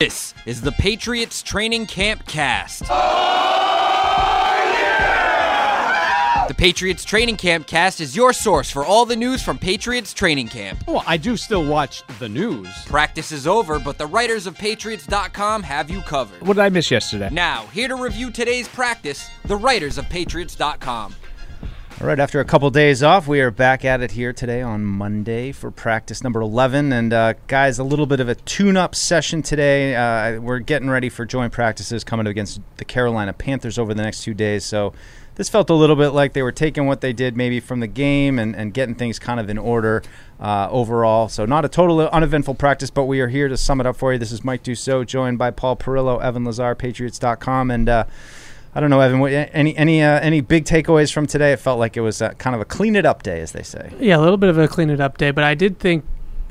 This is the Patriots Training Camp Cast. Oh, the Patriots Training Camp Cast is your source for all the news from Patriots Training Camp. Well, I do still watch the news. Practice is over, but the writers of Patriots.com have you covered. What did I miss yesterday? Now, here to review today's practice, the writers of Patriots.com. All right, after a couple days off, we are back at it here today on Monday for practice number 11. And, uh, guys, a little bit of a tune up session today. Uh, we're getting ready for joint practices coming up against the Carolina Panthers over the next two days. So this felt a little bit like they were taking what they did maybe from the game and, and getting things kind of in order uh, overall. So not a total uneventful practice, but we are here to sum it up for you. This is Mike Dussault, joined by Paul Perillo, Evan Lazar, Patriots.com. And, uh, I don't know, Evan. What, any any uh, any big takeaways from today? It felt like it was uh, kind of a clean it up day, as they say. Yeah, a little bit of a clean it up day, but I did think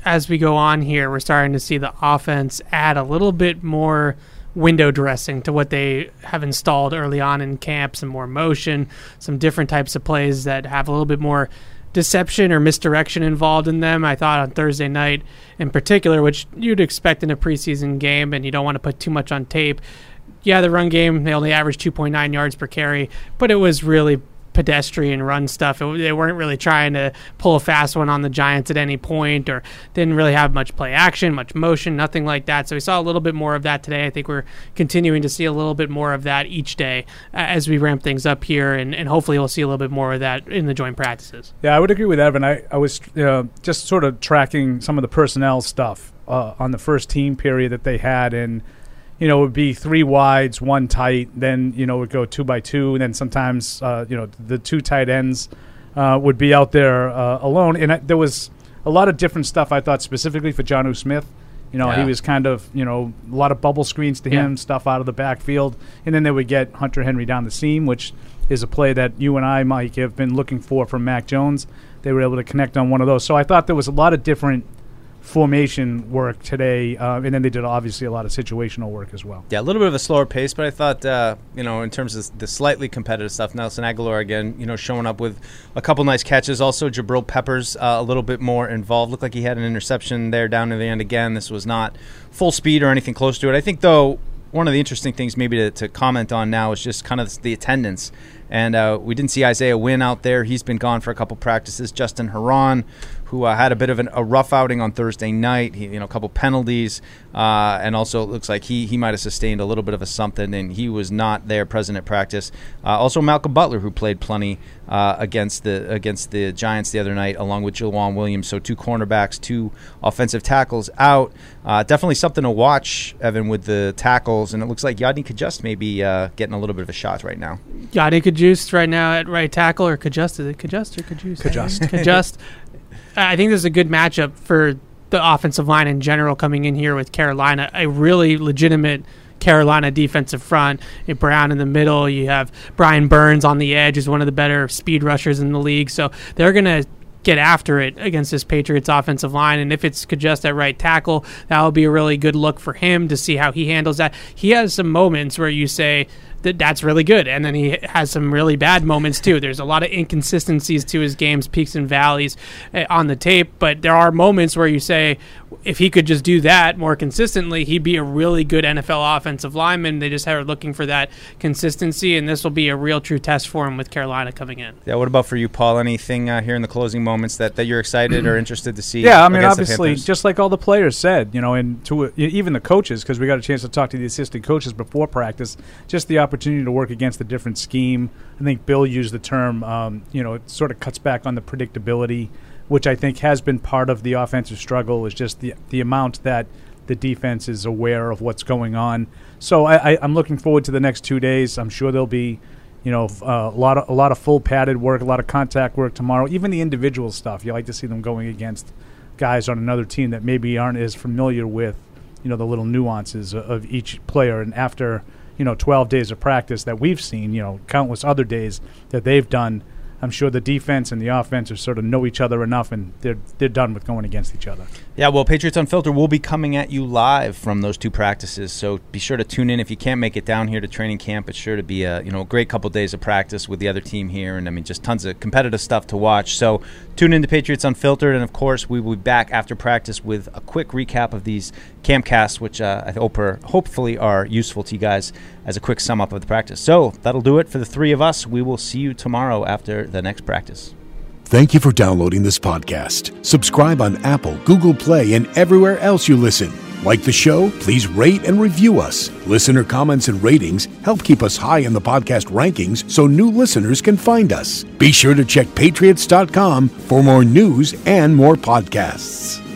as we go on here, we're starting to see the offense add a little bit more window dressing to what they have installed early on in camp, some more motion, some different types of plays that have a little bit more deception or misdirection involved in them. I thought on Thursday night in particular, which you'd expect in a preseason game and you don't want to put too much on tape yeah, the run game, they only averaged 2.9 yards per carry, but it was really pedestrian run stuff. It, they weren't really trying to pull a fast one on the Giants at any point or didn't really have much play action, much motion, nothing like that. So we saw a little bit more of that today. I think we're continuing to see a little bit more of that each day as we ramp things up here, and, and hopefully we'll see a little bit more of that in the joint practices. Yeah, I would agree with Evan. I, I was uh, just sort of tracking some of the personnel stuff uh, on the first team period that they had in – you know, it would be three wides, one tight. Then you know, it would go two by two, and then sometimes uh, you know the two tight ends uh, would be out there uh, alone. And I, there was a lot of different stuff. I thought specifically for Jonnu Smith. You know, yeah. he was kind of you know a lot of bubble screens to him, yeah. stuff out of the backfield, and then they would get Hunter Henry down the seam, which is a play that you and I, Mike, have been looking for from Mac Jones. They were able to connect on one of those. So I thought there was a lot of different formation work today, uh, and then they did obviously a lot of situational work as well. Yeah, a little bit of a slower pace, but I thought uh, you know in terms of the slightly competitive stuff, Nelson Agholor again, you know, showing up with a couple nice catches. Also, Jabril Peppers uh, a little bit more involved. Looked like he had an interception there down to the end again. This was not full speed or anything close to it. I think though one of the interesting things maybe to, to comment on now is just kind of the attendance. And uh, we didn't see Isaiah Wynn out there. He's been gone for a couple practices. Justin Herron, who uh, had a bit of an, a rough outing on Thursday night. He, you know, a couple penalties, uh, and also it looks like he he might have sustained a little bit of a something, and he was not there present at practice. Uh, also, Malcolm Butler, who played plenty uh, against the against the Giants the other night, along with Joejuan Williams. So two cornerbacks, two offensive tackles out. Uh, definitely something to watch, Evan, with the tackles, and it looks like Yodny Cajuste may be getting a little bit of a shot right now. Yodny Cajuste right now at right tackle, or Cajuste? Is it Cajuste or Cajuste? Cajuste. Cajuste. I think this is a good matchup for the offensive line in general coming in here with Carolina. A really legitimate Carolina defensive front. Brown in the middle. You have Brian Burns on the edge, who's one of the better speed rushers in the league. So they're going to get after it against this Patriots offensive line. And if it's just at right tackle, that will be a really good look for him to see how he handles that. He has some moments where you say, that that's really good. And then he has some really bad moments too. There's a lot of inconsistencies to his games, peaks and valleys uh, on the tape, but there are moments where you say if he could just do that more consistently, he'd be a really good NFL offensive lineman. They just are looking for that consistency, and this will be a real true test for him with Carolina coming in. Yeah. What about for you, Paul? Anything uh, here in the closing moments that, that you're excited or interested to see? Yeah, I mean, obviously, just like all the players said, you know, and to uh, even the coaches, because we got a chance to talk to the assistant coaches before practice, just the opportunity to work against a different scheme. I think Bill used the term, um, you know, it sort of cuts back on the predictability, which I think has been part of the offensive struggle, is just the, the amount that the defense is aware of what's going on. So I, am looking forward to the next two days. I'm sure there'll be, you know, uh, a lot of a lot of full padded work, a lot of contact work tomorrow. Even the individual stuff, you like to see them going against guys on another team that maybe aren't as familiar with, you know, the little nuances of each player. And after you know 12 days of practice that we've seen, you know, countless other days that they've done. I'm sure the defense and the offense are sort of know each other enough, and they're they're done with going against each other. Yeah, well, Patriots Unfiltered will be coming at you live from those two practices, so be sure to tune in. If you can't make it down here to training camp, it's sure to be a you know a great couple days of practice with the other team here, and I mean just tons of competitive stuff to watch. So tune in to Patriots Unfiltered, and of course we will be back after practice with a quick recap of these campcasts, which uh, I hope are, hopefully are useful to you guys as a quick sum up of the practice. So that'll do it for the three of us. We will see you tomorrow after the next practice. Thank you for downloading this podcast. Subscribe on Apple, Google Play, and everywhere else you listen. Like the show? Please rate and review us. Listener comments and ratings help keep us high in the podcast rankings so new listeners can find us. Be sure to check patriots.com for more news and more podcasts.